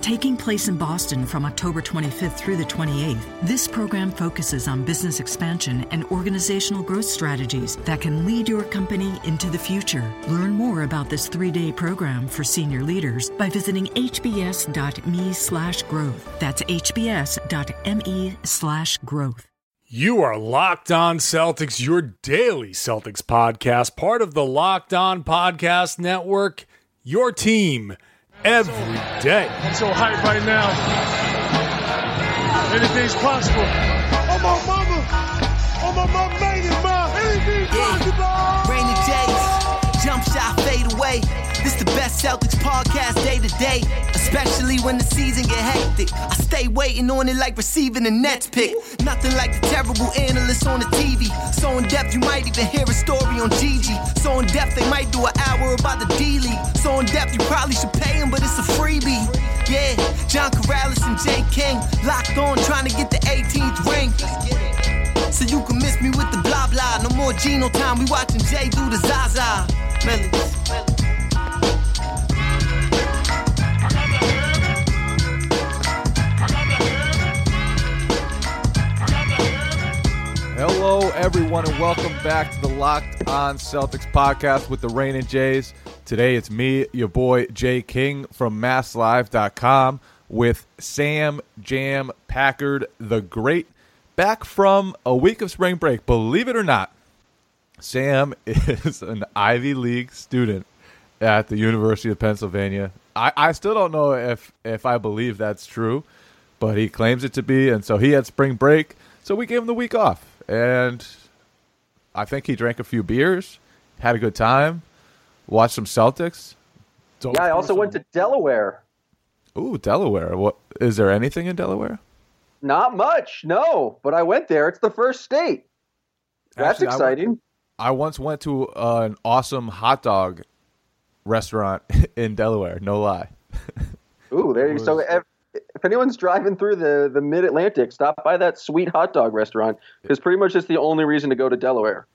Taking place in Boston from October 25th through the 28th, this program focuses on business expansion and organizational growth strategies that can lead your company into the future. Learn more about this three-day program for senior leaders by visiting hbs.me slash growth. That's hbs.me slash growth. You are Locked On Celtics, your daily Celtics podcast, part of the Locked On Podcast Network, your team every day. I'm so hyped right now. Anything's possible. Oh my mama. Oh my mama fade away. This the best Celtics podcast day to day, especially when the season get hectic. I stay waiting on it like receiving a Nets pick. Nothing like the terrible analysts on the TV. So in depth you might even hear a story on Gigi. So in depth they might do an hour about the D League. So in depth you probably should pay him, but it's a freebie. Yeah, John Corrales and Jay King locked on trying to get the 18th ring. So you can miss me with the blah blah. No more Gino time. We watching Jay do the Zaza. Hello, everyone, and welcome back to the Locked On Celtics podcast with the Rain and Jays. Today it's me, your boy Jay King from MassLive.com with Sam Jam Packard the Great, back from a week of spring break. Believe it or not, Sam is an Ivy League student at the University of Pennsylvania. I, I still don't know if if I believe that's true, but he claims it to be, and so he had spring break, so we gave him the week off, and I think he drank a few beers, had a good time, watched some Celtics. Yeah, I also some- went to Delaware. Ooh, Delaware. What is there anything in Delaware? Not much, no, but I went there. It's the first state. That's Actually, exciting. I once went to uh, an awesome hot dog restaurant in Delaware. No lie. Ooh, there you so. If, if anyone's driving through the, the mid Atlantic, stop by that sweet hot dog restaurant because pretty much it's the only reason to go to Delaware.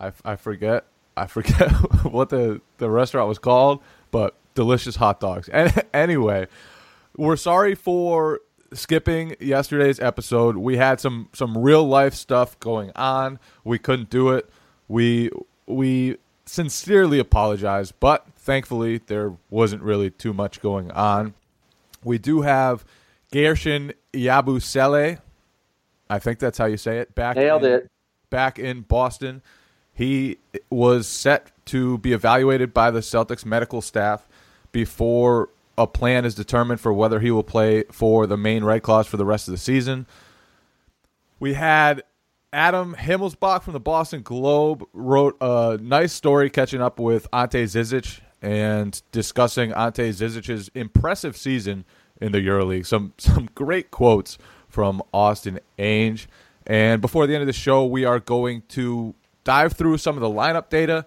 I, I forget I forget what the, the restaurant was called, but delicious hot dogs. And anyway, we're sorry for skipping yesterday's episode. We had some some real life stuff going on. We couldn't do it. We we sincerely apologize, but thankfully there wasn't really too much going on. We do have Guerschon Yabusele. I think that's how you say it. Back Nailed in, it. Back in Boston, he was set to be evaluated by the Celtics medical staff before a plan is determined for whether he will play for the Maine Red Claws for the rest of the season. We had Adam Himmelsbach from the Boston Globe wrote a nice story catching up with Ante Zizic and discussing Ante Zizic's impressive season in the EuroLeague. Some some great quotes from Austin Ainge. And before the end of the show, we are going to dive through some of the lineup data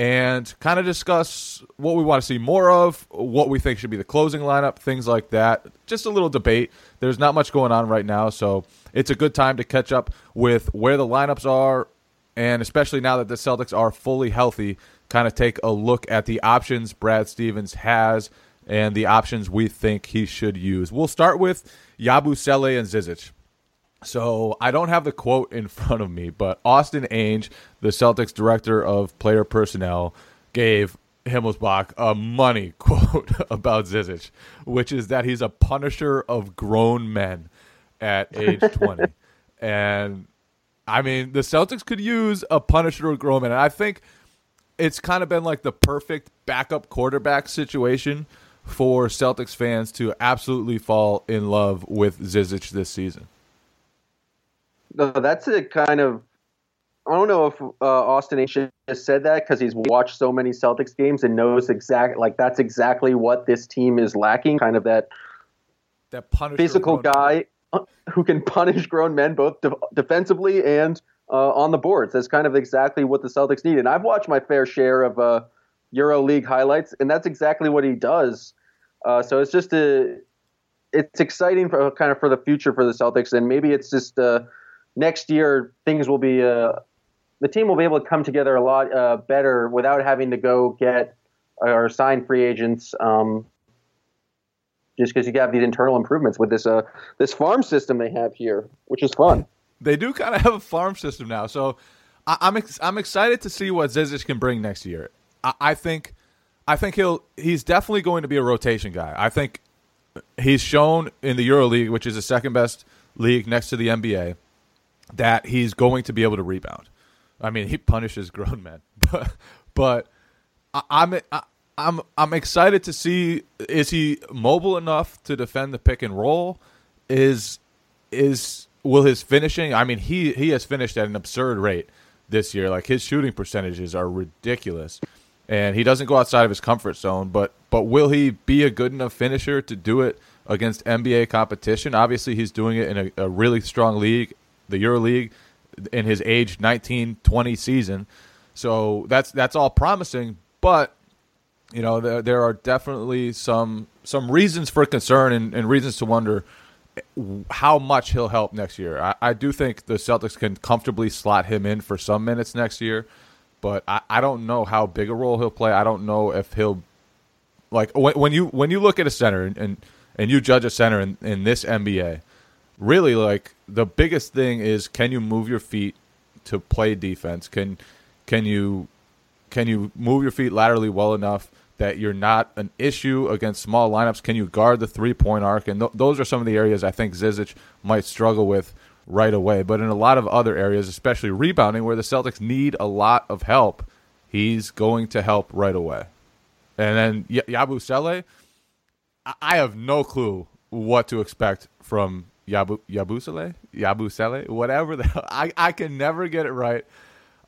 and kind of discuss what we want to see more of, what we think should be the closing lineup, things like that. Just a little debate. There's not much going on right now, so it's a good time to catch up with where the lineups are, and especially now that the Celtics are fully healthy, kind of take a look at the options Brad Stevens has and the options we think he should use. We'll start with Yabusele and Zizic. So I don't have the quote in front of me, but Austin Ainge, the Celtics director of player personnel, gave Himmelsbach a money quote about Zizic, which is that he's a punisher of grown men at age 20. and I mean, the Celtics could use a punisher of grown men. And I think it's kind of been like the perfect backup quarterback situation for Celtics fans to absolutely fall in love with Zizic this season. No, that's a kind of. I don't know if uh, Austin Ainge just said that because he's watched so many Celtics games and knows exact like that's exactly what this team is lacking. Kind of that That physical guy uh, who can punish grown men both de- defensively and uh, on the boards. That's kind of exactly what the Celtics need. And I've watched my fair share of uh, Euro League highlights, and that's exactly what he does. Uh, so it's just a, it's exciting for kind of for the future for the Celtics, and maybe it's just uh, next year things will be uh, the team will be able to come together a lot uh, better without having to go get or sign free agents. Um, just because you have these internal improvements with this uh, this farm system they have here, which is fun. They do kind of have a farm system now, so I, am ex- I'm excited to see what Zizic can bring next year. I, I think I think he'll he's definitely going to be a rotation guy. I think he's shown in the Euro League, which is the second best league next to the NBA, that he's going to be able to rebound. I mean, he punishes grown men, but but I, I'm I, I'm I'm excited to see is he mobile enough to defend the pick and roll? Is is will his finishing? I mean, he he has finished at an absurd rate this year. Like his shooting percentages are ridiculous, and he doesn't go outside of his comfort zone. But but will he be a good enough finisher to do it against NBA competition? Obviously, he's doing it in a, a really strong league, the Euro League, in his age 19, 20 season. So that's that's all promising, but you know there, there are definitely some some reasons for concern and, and reasons to wonder eh, how much he'll help next year. I, I, do think the Celtics can comfortably slot him in for some minutes next year, but I, I don't know how big a role he'll play. I don't know if he'll like when, when you when you look at a center and, and, and you judge a center in, in this NBA, really like the biggest thing is can you move your feet to play defense? Can can you can you move your feet laterally well enough that you're not an issue against small lineups? Can you guard the three point arc? And th- those are some of the areas I think Zizic might struggle with right away. But in a lot of other areas, especially rebounding, where the Celtics need a lot of help, he's going to help right away. And then y- Yabusele, I-, I have no clue what to expect from Yabu Yabusele, Yabusele, whatever the hell. I I can never get it right.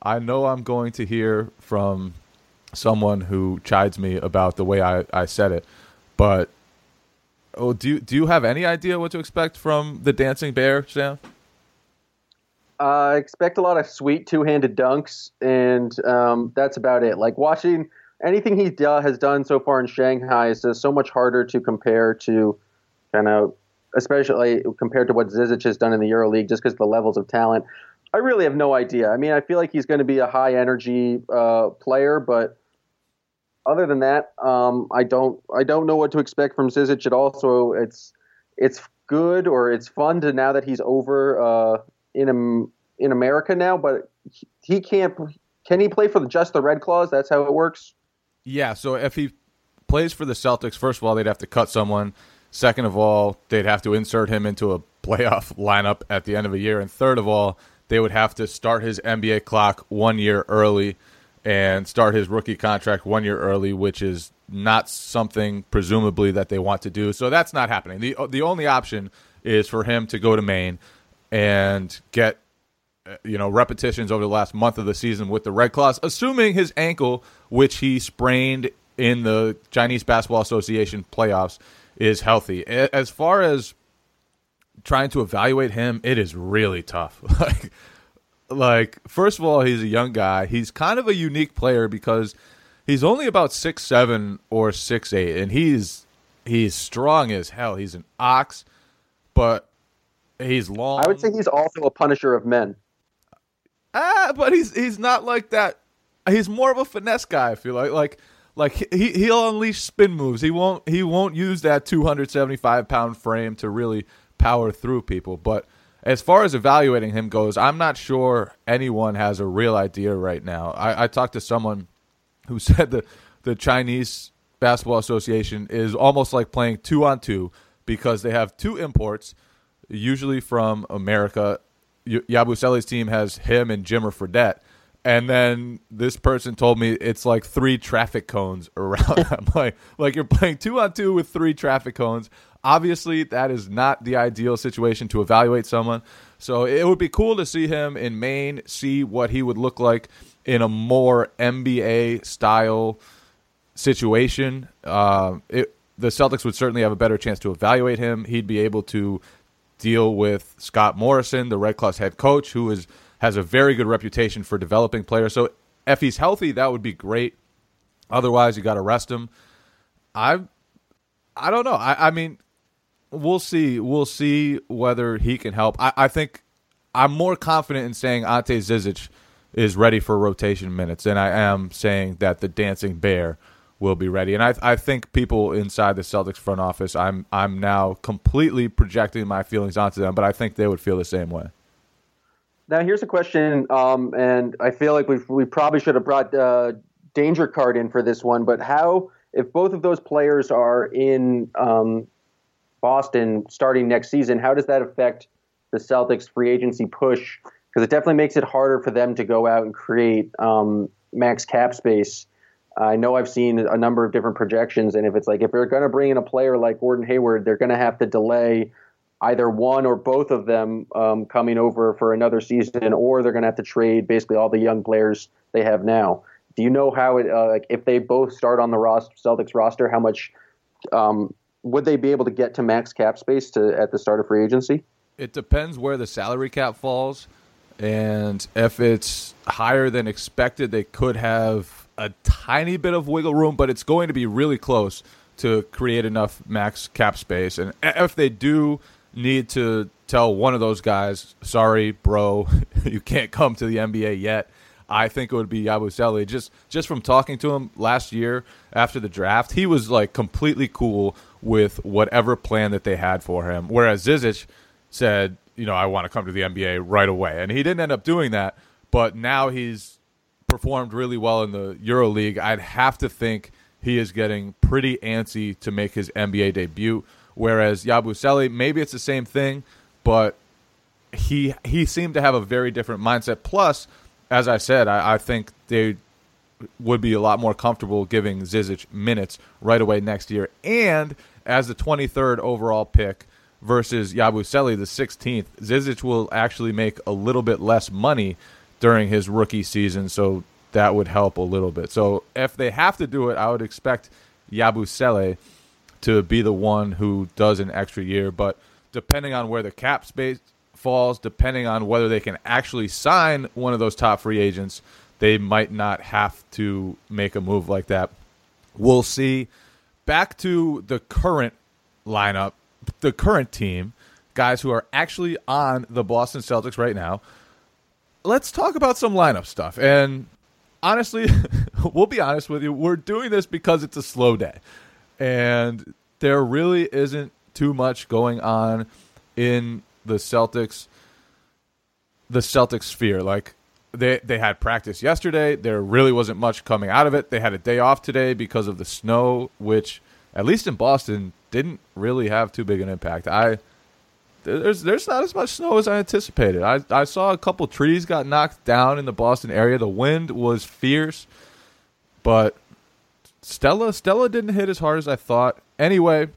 I know I'm going to hear from someone who chides me about the way I, I said it. But oh, do you, do you have any idea what to expect from the dancing bear, Sam? I uh, expect a lot of sweet two-handed dunks, and um, that's about it. Like watching anything he has done so far in Shanghai is so much harder to compare to kind of, especially compared to what Zizic has done in the EuroLeague, just because the levels of talent. I really have no idea. I mean, I feel like he's going to be a high energy uh, player, but other than that, um, I don't I don't know what to expect from Zizic at all. So it's it's good or it's fun to now that he's over uh, in in America now, but he can't. Can he play for just the Red Claws? That's how it works. Yeah. So if he plays for the Celtics, first of all, they'd have to cut someone. Second of all, they'd have to insert him into a playoff lineup at the end of a year, and third of all, they would have to start his NBA clock one year early and start his rookie contract one year early, which is not something presumably that they want to do. So that's not happening. the The only option is for him to go to Maine and get uh, you know repetitions over the last month of the season with the Red Claws, assuming his ankle, which he sprained in the Chinese Basketball Association playoffs, is healthy. As far as trying to evaluate him, it is really tough. like like first of all, he's a young guy. He's kind of a unique player because he's only about six seven or six eight, and he's he's strong as hell. He's an ox, but he's long. I would say he's also a punisher of men. Ah, but he's he's not like that. He's more of a finesse guy. I feel like like like he he'll unleash spin moves. He won't he won't use that two hundred seventy five pound frame to really power through people, but as far as evaluating him goes, I'm not sure anyone has a real idea right now. I, I talked to someone who said that the Chinese Basketball Association is almost like playing two on two because they have two imports, usually from America. Yabusele's team has him and Jimmer Fredette. And then this person told me it's like three traffic cones around them. like, like you're playing two on two with three traffic cones. Obviously, that is not the ideal situation to evaluate someone. So it would be cool to see him in Maine, see what he would look like in a more NBA style situation. Uh, it, the Celtics would certainly have a better chance to evaluate him. He'd be able to deal with Scott Morrison, the Red Claws head coach, who is has a very good reputation for developing players. So if he's healthy, that would be great. Otherwise, you got to rest him. I, I don't know. I, I mean, we'll see. We'll see whether he can help. I, I think I'm more confident in saying Ante Zizic is ready for rotation minutes than I am saying that the dancing bear will be ready. And I, I think people inside the Celtics front office, I'm I'm now completely projecting my feelings onto them, but I think they would feel the same way. Now here's a question, um, and I feel like we we probably should have brought uh, Danger Card in for this one. But how, if both of those players are in um, Boston starting next season, how does that affect the Celtics free agency push? Because it definitely makes it harder for them to go out and create um, max cap space. I know I've seen a number of different projections, and if it's like if they're going to bring in a player like Gordon Hayward, they're going to have to delay either one or both of them um, coming over for another season, or they're going to have to trade basically all the young players they have now. Do you know how it uh, like if they both start on the roster, Celtics roster, how much um, would they be able to get to max cap space to at the start of free agency? It depends where the salary cap falls, and if it's higher than expected, they could have a tiny bit of wiggle room, but it's going to be really close to create enough max cap space. And if they do need to tell one of those guys, sorry, bro, you can't come to the NBA yet. I think it would be Yabusele. Just just from talking to him last year after the draft, he was like completely cool with whatever plan that they had for him. Whereas Zizic said, you know, I want to come to the NBA right away, and he didn't end up doing that. But now he's performed really well in the Euro League. I'd have to think he is getting pretty antsy to make his NBA debut. Whereas Yabusele, maybe it's the same thing, but he he seemed to have a very different mindset. Plus, as I said, I, I think they would be a lot more comfortable giving Zizic minutes right away next year. And as the 23rd overall pick versus Yabusele, the 16th, Zizic will actually make a little bit less money during his rookie season, so that would help a little bit. So if they have to do it, I would expect Yabusele to be the one who does an extra year. But depending on where the cap space falls, depending on whether they can actually sign one of those top free agents, they might not have to make a move like that. We'll see. Back to the current lineup, the current team, guys who are actually on the Boston Celtics right now. Let's talk about some lineup stuff. And honestly, we'll be honest with you, we're doing this because it's a slow day and there really isn't too much going on in the Celtics the Celtics sphere. Like they they had practice yesterday. There really wasn't much coming out of it. They had a day off today because of the snow, which at least in Boston didn't really have too big an impact. I there's there's not as much snow as I anticipated. I I saw a couple trees got knocked down in the Boston area. The wind was fierce, but Stella Stella didn't hit as hard as I thought. Anyway,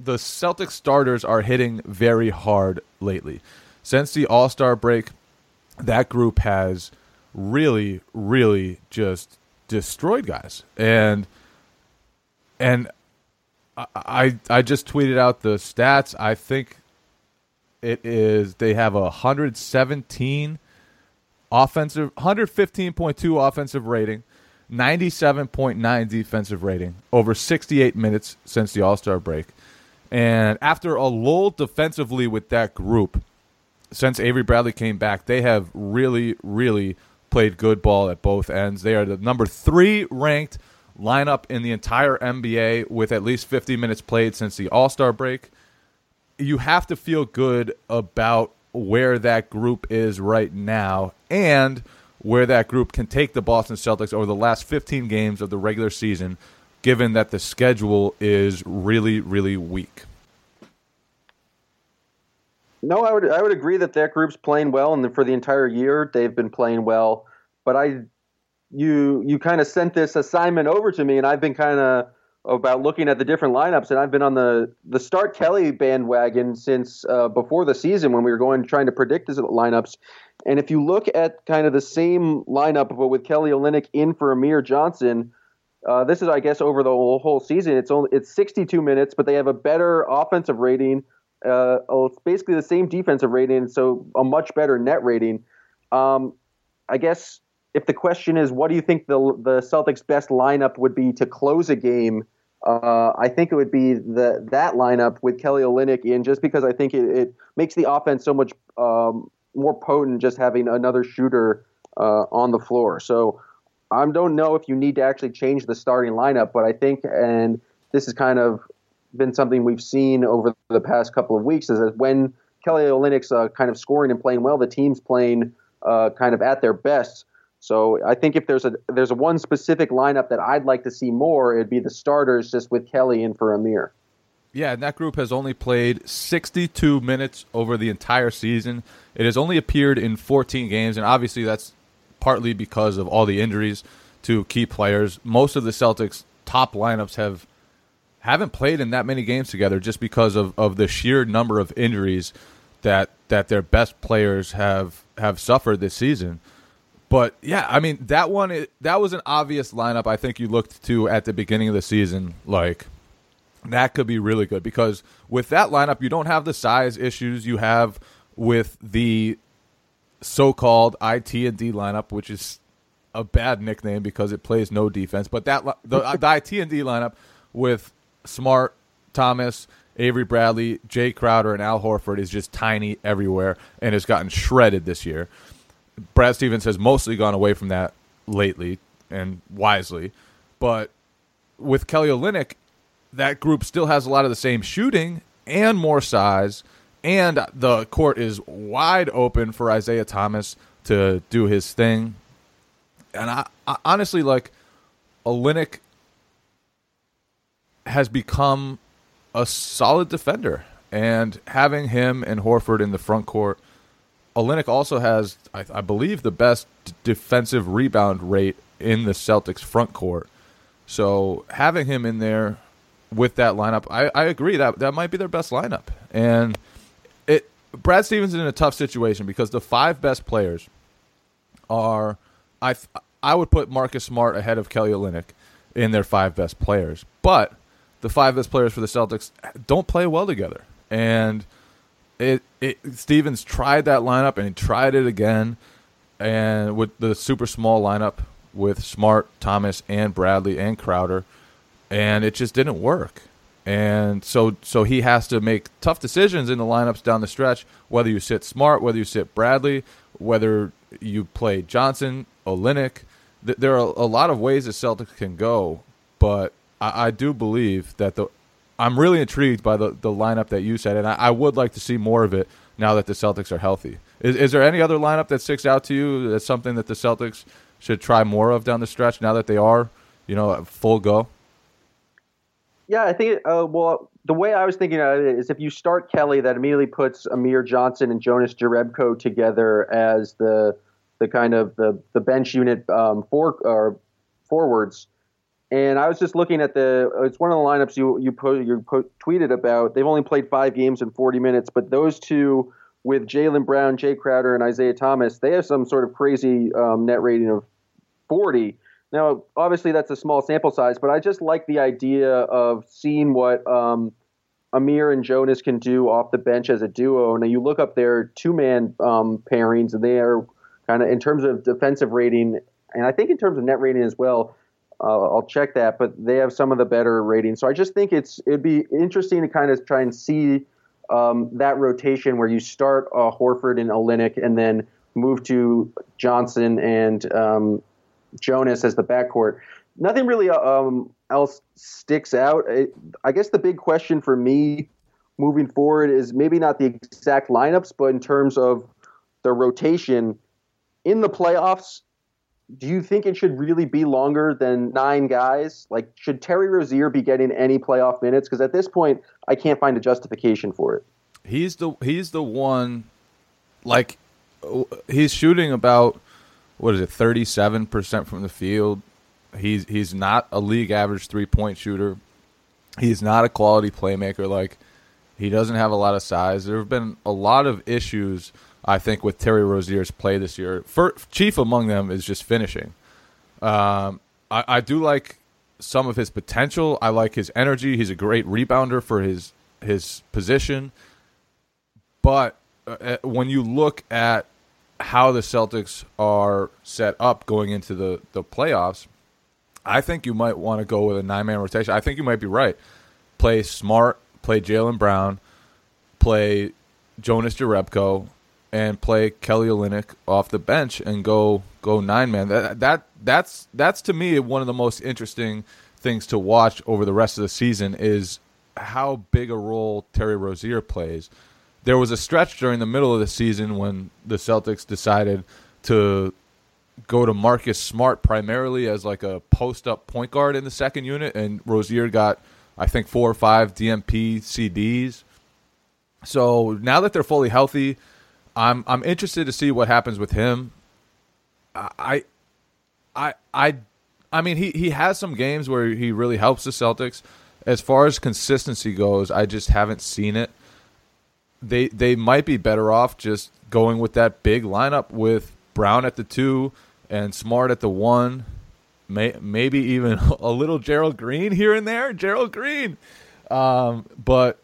the Celtics starters are hitting very hard lately. Since the All Star break, that group has really, really just destroyed guys. And and I I just tweeted out the stats. I think it is they have a 117 offensive 115.2 offensive rating 97.9 defensive rating over 68 minutes since the All Star break. And after a lull defensively with that group, since Avery Bradley came back, they have really, really played good ball at both ends. They are the number three ranked lineup in the entire NBA with at least 50 minutes played since the All Star break. You have to feel good about where that group is right now. And where that group can take the Boston Celtics over the last 15 games of the regular season, given that the schedule is really, really weak. No, I would I would agree that that group's playing well, and for the entire year they've been playing well. But I, you you kind of sent this assignment over to me, and I've been kind of about looking at the different lineups, and I've been on the the start Kelly bandwagon since uh, before the season when we were going trying to predict his lineups. And if you look at kind of the same lineup, but with Kelly Olynyk in for Amir Johnson, uh, this is I guess over the whole, season. It's only it's 62 minutes, but they have a better offensive rating. Uh, oh, it's basically the same defensive rating, so a much better net rating. Um, I guess if the question is what do you think the the Celtics' best lineup would be to close a game, uh, I think it would be the that lineup with Kelly Olynyk in, just because I think it, it makes the offense so much um, more potent just having another shooter uh, on the floor. So I don't know if you need to actually change the starting lineup, but I think, and this has kind of been something we've seen over the past couple of weeks, is that when Kelly Olynyk's uh, kind of scoring and playing well, the team's playing uh, kind of at their best. So I think if there's a there's a one specific lineup that I'd like to see more, it'd be the starters just with Kelly in for Amir. Yeah, and that group has only played 62 minutes over the entire season. It has only appeared in 14 games, and obviously that's partly because of all the injuries to key players. Most of the Celtics' top lineups have haven't played in that many games together just because of, of the sheer number of injuries that that their best players have have suffered this season. But yeah, I mean that one that was an obvious lineup. I think you looked to at the beginning of the season, like that could be really good because with that lineup, you don't have the size issues you have with the so-called IT and D lineup, which is a bad nickname because it plays no defense. But that the, uh, the IT and D lineup with Smart, Thomas, Avery Bradley, Jae Crowder, and Al Horford is just tiny everywhere and has gotten shredded this year. Brad Stevens has mostly gone away from that lately and wisely. But with Kelly Olynyk, that group still has a lot of the same shooting and more size, and the court is wide open for Isaiah Thomas to do his thing. And I, I honestly like Olynyk has become a solid defender, and having him and Horford in the front court Olynyk also has, I, I believe, the best defensive rebound rate in the Celtics front court. So having him in there with that lineup, I, I agree that that might be their best lineup. And it Brad Stevens is in a tough situation because the five best players are I I would put Marcus Smart ahead of Kelly Olynyk in their five best players, but the five best players for the Celtics don't play well together, and it, it Stevens tried that lineup and he tried it again, and with the super small lineup with Smart, Thomas, and Bradley and Crowder, and it just didn't work. And so, so he has to make tough decisions in the lineups down the stretch. Whether you sit Smart, whether you sit Bradley, whether you play Johnson, Olynyk. Th- there are a lot of ways the Celtics can go, but I, I do believe that the I'm really intrigued by the, the lineup that you said, and I, I, would like to see more of it now that the Celtics are healthy. Is, is there any other lineup that sticks out to you that's something that the Celtics should try more of down the stretch now that they are, you know, full go? Yeah, I think. Uh, well, the way I was thinking of it is if you start Kelly, that immediately puts Amir Johnson and Jonas Jerebko together as the the kind of the the bench unit um, for or forwards and I was just looking at the. It's one of the lineups you you put you tweeted about. They've only played five games in 40 minutes, but those two with Jaylen Brown, Jae Crowder, and Isaiah Thomas, they have some sort of crazy um, net rating of 40. Now, obviously, that's a small sample size, but I just like the idea of seeing what um, Amir and Jonas can do off the bench as a duo. Now, you look up their two man um, pairings, and they are kind of, in terms of defensive rating, and I think in terms of net rating as well, uh, I'll check that, but they have some of the better ratings. So I just think it's it'd be interesting to kind of try and see um, that rotation where you start uh, Horford and Olynyk and then move to Johnson and um, Jonas as the backcourt. Nothing really uh, um, else sticks out. It, I guess the big question for me moving forward is maybe not the exact lineups, but in terms of the rotation in the playoffs do you think it should really be longer than nine guys? Like, should Terry Rozier be getting any playoff minutes? Because at this point, I can't find a justification for it. He's the he's the one, like, he's shooting about what is it, thirty seven percent from the field. He's he's not a league average three point shooter. He's not a quality playmaker. Like, he doesn't have a lot of size. There have been a lot of issues I think with Terry Rozier's play this year. For, chief among them is just finishing. Um, I, I, do like some of his potential. I like his energy. He's a great rebounder for his his position. But uh, uh when you look at how the Celtics are set up going into the, the playoffs, I think you might want to go with a nine man rotation. I think you might be right. Play Smart, play Jaylen Brown, play Jonas Jerebko, and play Kelly Olynyk off the bench and go go nine man. That that that's that's to me one of the most interesting things to watch over the rest of the season is how big a role Terry Rozier plays. There was a stretch during the middle of the season when the Celtics decided to go to Marcus Smart primarily as like a post up point guard in the second unit, and Rozier got I think four or five DNP CDs. So now that they're fully healthy, I'm I'm interested to see what happens with him. I I I I mean he he has some games where he really helps the Celtics. As far as consistency goes, I just haven't seen it. They they might be better off just going with that big lineup with Brown at the 2 and Smart at the 1. May, maybe even a little Gerald Green here and there. Gerald Green. Um, but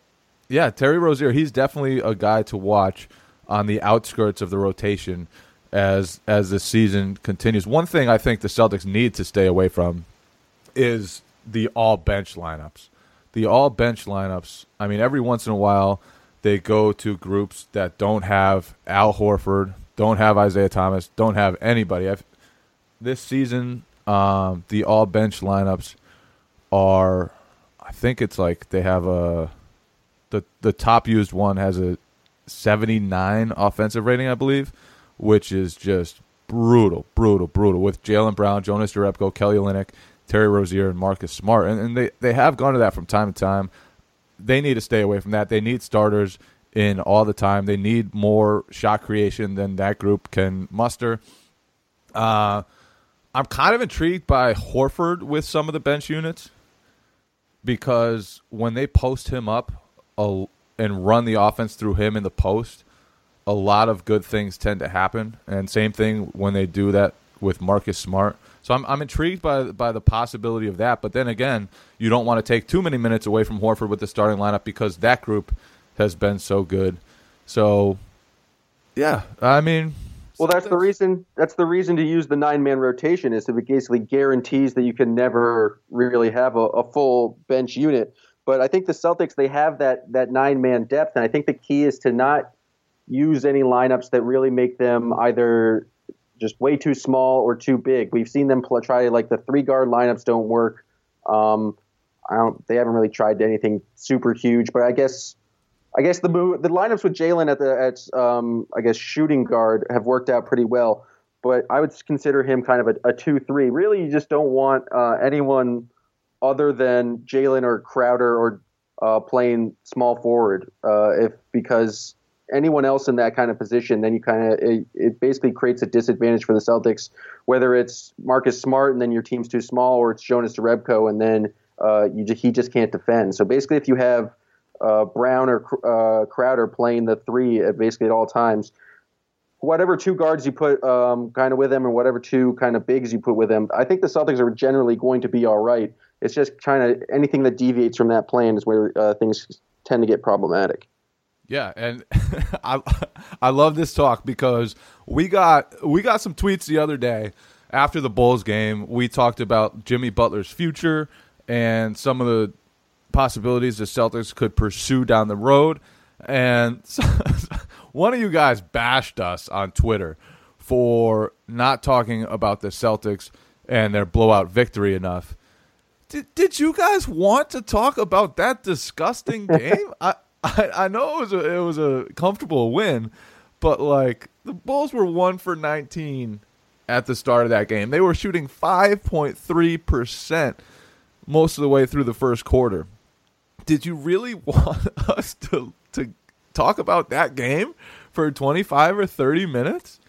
yeah, Terry Rozier, he's definitely a guy to watch on the outskirts of the rotation as as the season continues. One thing I think the Celtics need to stay away from is the all bench lineups. The all bench lineups. I mean, every once in a while they go to groups that don't have Al Horford, don't have Isaiah Thomas, don't have anybody. I've, this season, um, the all bench lineups are. I think it's like they have a the the top used one has a 79 offensive rating, I believe, which is just brutal, brutal, brutal. With Jaylen Brown, Jonas Jerebko, Kelly Olynyk, Terry Rozier, and Marcus Smart, and, and they they have gone to that from time to time. They need to stay away from that. They need starters in all the time. They need more shot creation than that group can muster. Uh, I'm kind of intrigued by Horford with some of the bench units because when they post him up a, and run the offense through him in the post, a lot of good things tend to happen. And same thing when they do that with Marcus Smart. So I'm I'm intrigued by by the possibility of that. But then again, you don't want to take too many minutes away from Horford with the starting lineup because that group has been so good. So yeah, I mean well, that's the reason. That's the reason to use the nine-man rotation is it basically guarantees that you can never really have a, a full bench unit. But I think the Celtics they have that that nine man depth, and I think the key is to not use any lineups that really make them either just way too small or too big. We've seen them pl- try like the three guard lineups don't work. Um, I don't. They haven't really tried anything super huge, but I guess I guess the move, the lineups with Jaylen at the at um, I guess shooting guard have worked out pretty well. But I would consider him kind of a, a two three. Really, you just don't want uh, anyone other than Jaylen or Crowder or uh, playing small forward. Uh, if because anyone else in that kind of position, then you kind of it, it, basically creates a disadvantage for the Celtics. Whether it's Marcus Smart and then your team's too small, or it's Jonas Jerebko and then uh, you he just can't defend. So basically, if you have uh, Brown or uh, Crowder playing the three at basically at all times, whatever two guards you put um, kind of with them, or whatever two kind of bigs you put with them, I think the Celtics are generally going to be all right. It's just kind of anything that deviates from that plan is where uh, things tend to get problematic. Yeah, and I I love this talk because we got we got some tweets the other day after the Bulls game. We talked about Jimmy Butler's future and some of the possibilities the Celtics could pursue down the road. And one of you guys bashed us on Twitter for not talking about the Celtics and their blowout victory enough. Did, did you guys want to talk about that disgusting game? I, I I know it was a it was a comfortable win, but like the Bulls were one for nineteen at the start of that game. They were shooting five point three percent most of the way through the first quarter. Did you really want us to to talk about that game for twenty five or thirty minutes?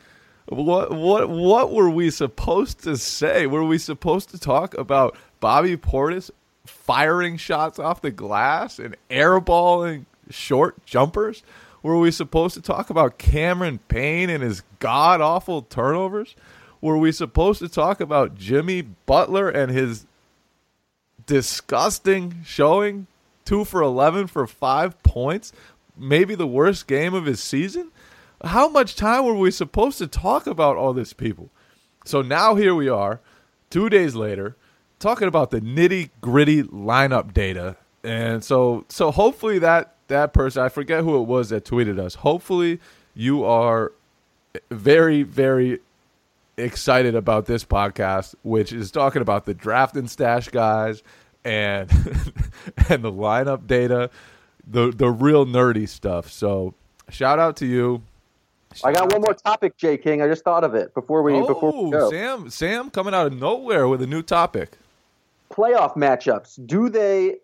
What what what were we supposed to say? Were we supposed to talk about Bobby Portis firing shots off the glass and airballing short jumpers? Were we supposed to talk about Cameron Payne and his god awful turnovers? Were we supposed to talk about Jimmy Butler and his disgusting showing? Two for 11 for five points? Maybe the worst game of his season? How much time were we supposed to talk about all these people? So now here we are, two days later, talking about the nitty gritty lineup data. And so so hopefully that that person I forget who it was that tweeted us. Hopefully you are very, very excited about this podcast, which is talking about the draft and stash guys and and the lineup data, the the real nerdy stuff. So shout out to you. I got one more topic, Jay King. I just thought of it before we Oh, before we oh, go. Sam Sam coming out of nowhere with a new topic. Playoff matchups. Do they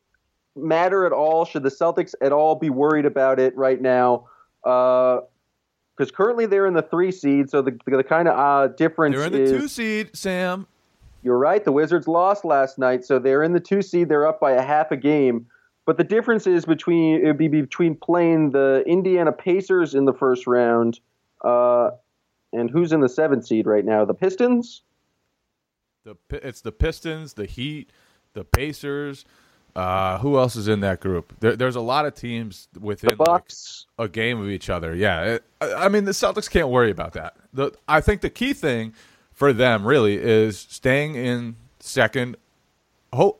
matter at all? Should the Celtics at all be worried about it right now? Because currently they're in the three seed, so the the kind of uh, difference They're in the is two seed, Sam. You're right. The Wizards lost last night, so they're in the two seed. They're up by a half a game. But the difference is between it would be between playing the Indiana Pacers in the first round, uh, and who's in the seventh seed right now? The Pistons. The it's the Pistons, the Heat, the Pacers. Uh, who else is in that group? There, there's a lot of teams within like, a game of each other. Yeah, it, I, I mean the Celtics can't worry about that. The I think the key thing for them really is staying in second. Ho-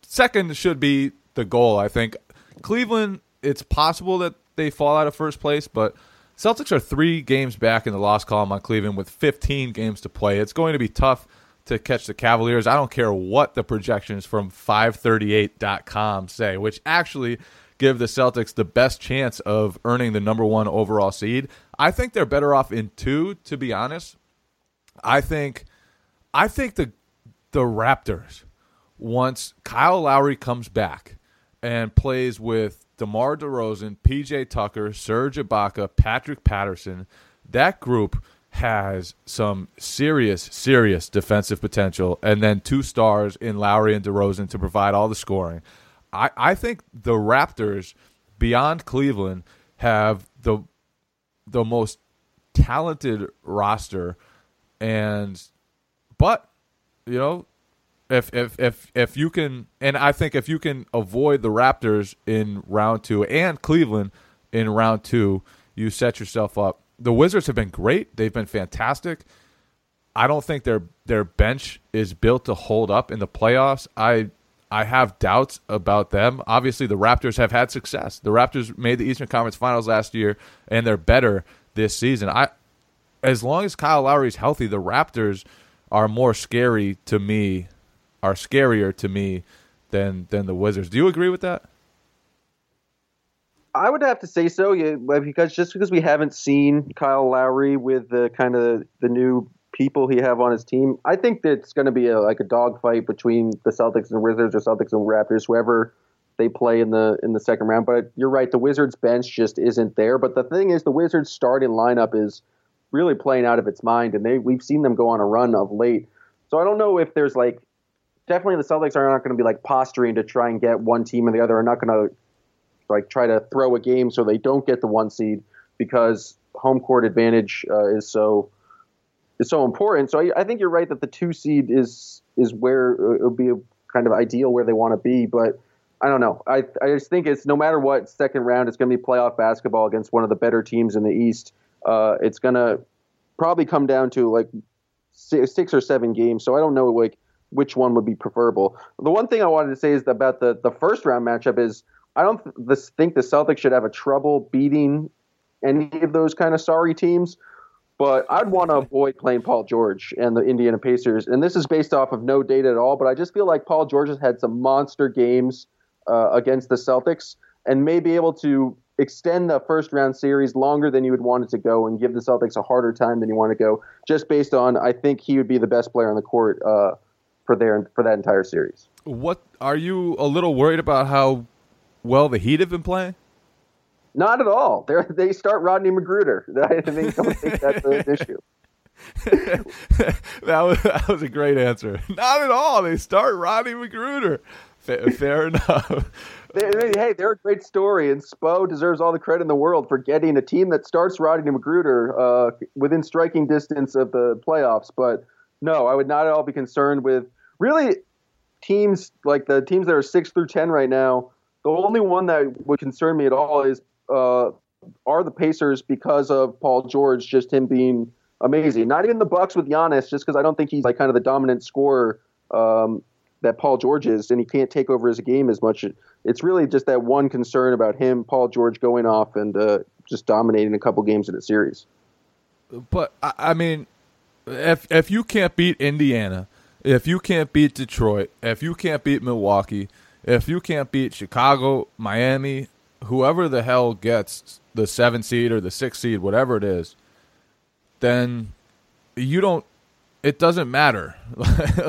second should be the goal. I think Cleveland. It's possible that they fall out of first place, but Celtics are three games back in the loss column on Cleveland with 15 games to play. It's going to be tough to catch the Cavaliers. I don't care what the projections from 538.com say, which actually give the Celtics the best chance of earning the number one overall seed. I think they're better off in two, to be honest. I think I think the the Raptors once Kyle Lowry comes back and plays with DeMar DeRozan, PJ Tucker, Serge Ibaka, Patrick Patterson, that group has some serious, serious defensive potential, and then two stars in Lowry and DeRozan to provide all the scoring. I, I think the Raptors, beyond Cleveland, have the the most talented roster, and but you know if if if if you can and I think if you can avoid the Raptors in round 2 and Cleveland in round 2 you set yourself up the Wizards have been great. They've been fantastic. I don't think their their bench is built to hold up in the playoffs. I I have doubts about them. Obviously the Raptors have had success. The Raptors made the Eastern Conference Finals last year and they're better this season. I as long as Kyle Lowry's healthy the Raptors are more scary to me are scarier to me than than the Wizards. Do you agree with that? I would have to say so, yeah, because just because we haven't seen Kyle Lowry with the kind of the new people he have on his team, I think that it's going to be a, like a dogfight between the Celtics and Wizards or Celtics and Raptors, whoever they play in the in the second round. But you're right, the Wizards bench just isn't there. But the thing is, the Wizards starting lineup is really playing out of its mind, and they we've seen them go on a run of late. So I don't know if there's like definitely the Celtics are not going to be like posturing to try and get one team or the other. Are not going to like try to throw a game so they don't get the one seed because home court advantage uh, is so is so important. So I, I think you're right that the two seed is is where it would be a kind of ideal where they want to be, but. I don't know. I I just think it's no matter what second round, it's going to be playoff basketball against one of the better teams in the East. Uh, it's going to probably come down to like six or seven games. So I don't know like which one would be preferable. The one thing I wanted to say is about the the first round matchup is I don't th- think the Celtics should have a trouble beating any of those kind of sorry teams. But I'd want to avoid playing Paul George and the Indiana Pacers. And this is based off of no data at all, but I just feel like Paul George has had some monster games uh, against the Celtics and may be able to extend the first round series longer than you would want it to go and give the Celtics a harder time than you want to go, just based on I think he would be the best player on the court uh, for their for that entire series. What are you a little worried about how well the Heat have been playing? Not at all. They they start Rodney McGruder. I think don't think that's an issue. that was that was a great answer. Not at all. They start Rodney McGruder. Fa- fair enough. They, they, hey, they're a great story, and Spo deserves all the credit in the world for getting a team that starts Rodney McGruder uh, within striking distance of the playoffs. But no, I would not at all be concerned with really teams like the teams that are six through ten right now. The only one that would concern me at all is uh, are the Pacers because of Paul George, just him being amazing. Not even the Bucks with Giannis, just because I don't think he's like kind of the dominant scorer um, that Paul George is, and he can't take over his game as much. It's really just that one concern about him, Paul George, going off and uh, just dominating a couple games in a series. But I mean, if if you can't beat Indiana, if you can't beat Detroit, if you can't beat Milwaukee, if you can't beat Chicago, Miami, whoever the hell gets the seven seed or the six seed, whatever it is, then you don't. It doesn't matter.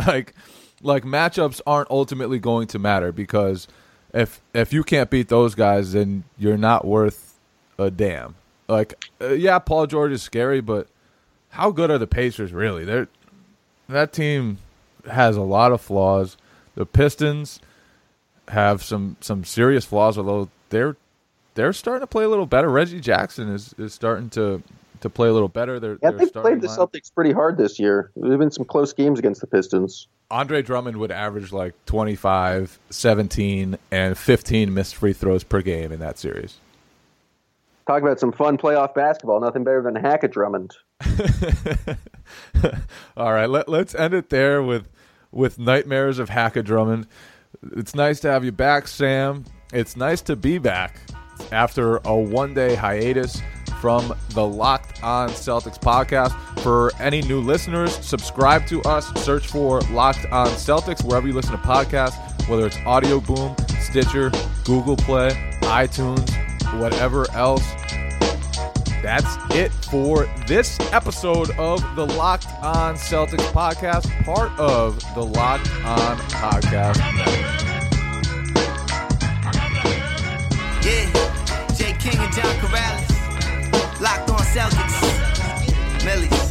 like like matchups aren't ultimately going to matter because if if you can't beat those guys, then you're not worth a damn. Like uh, yeah, Paul George is scary, but how good are the Pacers really? They're that team has a lot of flaws. The Pistons have some some serious flaws, although they're they're starting to play a little better. Reggie Jackson is, is starting to to play a little better. They're, yeah, they've played the line. Celtics pretty hard this year. There've been some close games against the Pistons. Andre Drummond would average like 25, 17, and 15 missed free throws per game in that series. Talk about some fun playoff basketball. Nothing better than Hack-a Drummond. All right, let, let's end it there with with nightmares of Hack-a Drummond. It's nice to have you back, Sam. It's nice to be back after a one day hiatus from the Locked On Celtics podcast. For any new listeners, subscribe to us. Search for Locked On Celtics wherever you listen to podcasts, whether it's Audio Boom, Stitcher, Google Play, iTunes, whatever else. That's it for this episode of the Locked On Celtics podcast, part of the Locked On Podcast Network. Yeah, Jay King and John Karalis, Locked On Celtics, Millies.